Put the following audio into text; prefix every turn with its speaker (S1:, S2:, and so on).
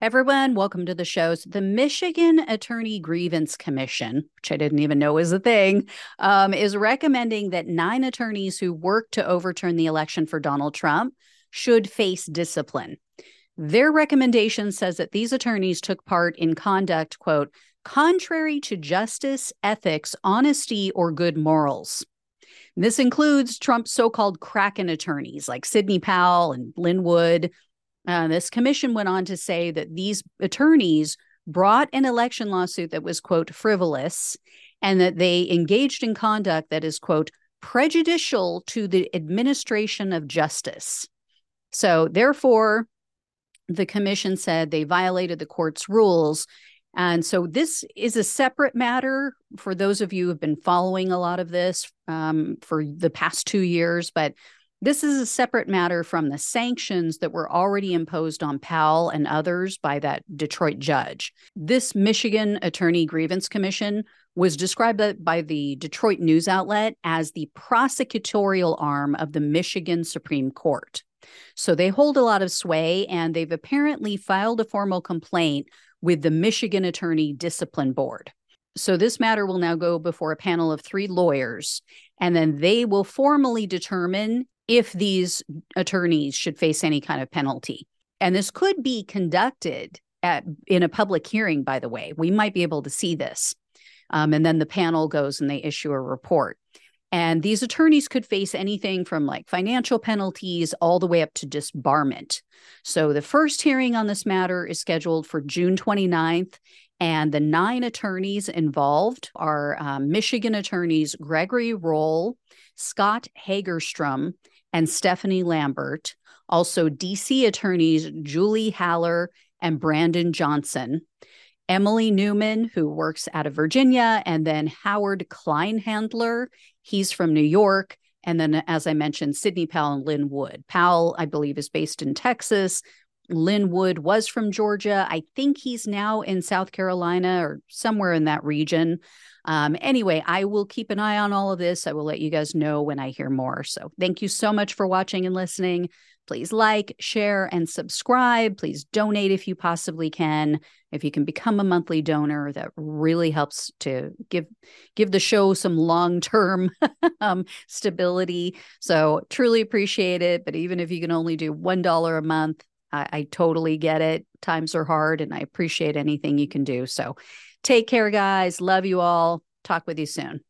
S1: Everyone, welcome to the show. So the Michigan Attorney Grievance Commission, which I didn't even know was a thing, um, is recommending that nine attorneys who worked to overturn the election for Donald Trump should face discipline. Their recommendation says that these attorneys took part in conduct, quote, contrary to justice, ethics, honesty, or good morals. This includes Trump's so called Kraken attorneys like Sidney Powell and Lin Wood, uh, this commission went on to say that these attorneys brought an election lawsuit that was, quote, frivolous, and that they engaged in conduct that is, quote, prejudicial to the administration of justice. So, therefore, the commission said they violated the court's rules. And so, this is a separate matter for those of you who have been following a lot of this um, for the past two years. But this is a separate matter from the sanctions that were already imposed on Powell and others by that Detroit judge. This Michigan Attorney Grievance Commission was described by the Detroit news outlet as the prosecutorial arm of the Michigan Supreme Court. So they hold a lot of sway, and they've apparently filed a formal complaint with the Michigan Attorney Discipline Board. So this matter will now go before a panel of three lawyers, and then they will formally determine if these attorneys should face any kind of penalty. And this could be conducted at, in a public hearing, by the way. We might be able to see this. Um, and then the panel goes and they issue a report. And these attorneys could face anything from like financial penalties all the way up to disbarment. So the first hearing on this matter is scheduled for June 29th. And the nine attorneys involved are um, Michigan attorneys Gregory Rohl, Scott Hagerstrom, and Stefanie Lambert, also DC attorneys Julie Haller and Brandon Johnson, Emily Newman, who works out of Virginia, and then Howard Kleinhendler. He's from New York. And then, as I mentioned, Sidney Powell and Lin Wood. Powell, I believe, is based in Texas. Lin Wood was from Georgia. I think he's now in South Carolina or somewhere in that region. Um, anyway, I will keep an eye on all of this. I will let you guys know when I hear more. So thank you so much for watching and listening. Please like, share, and subscribe. Please donate if you possibly can. If you can become a monthly donor, that really helps to give give the show some long term um, stability. So truly appreciate it. But even if you can only do one dollar a month, I, I totally get it. Times are hard, and I appreciate anything you can do. So Take care, guys. Love you all. Talk with you soon.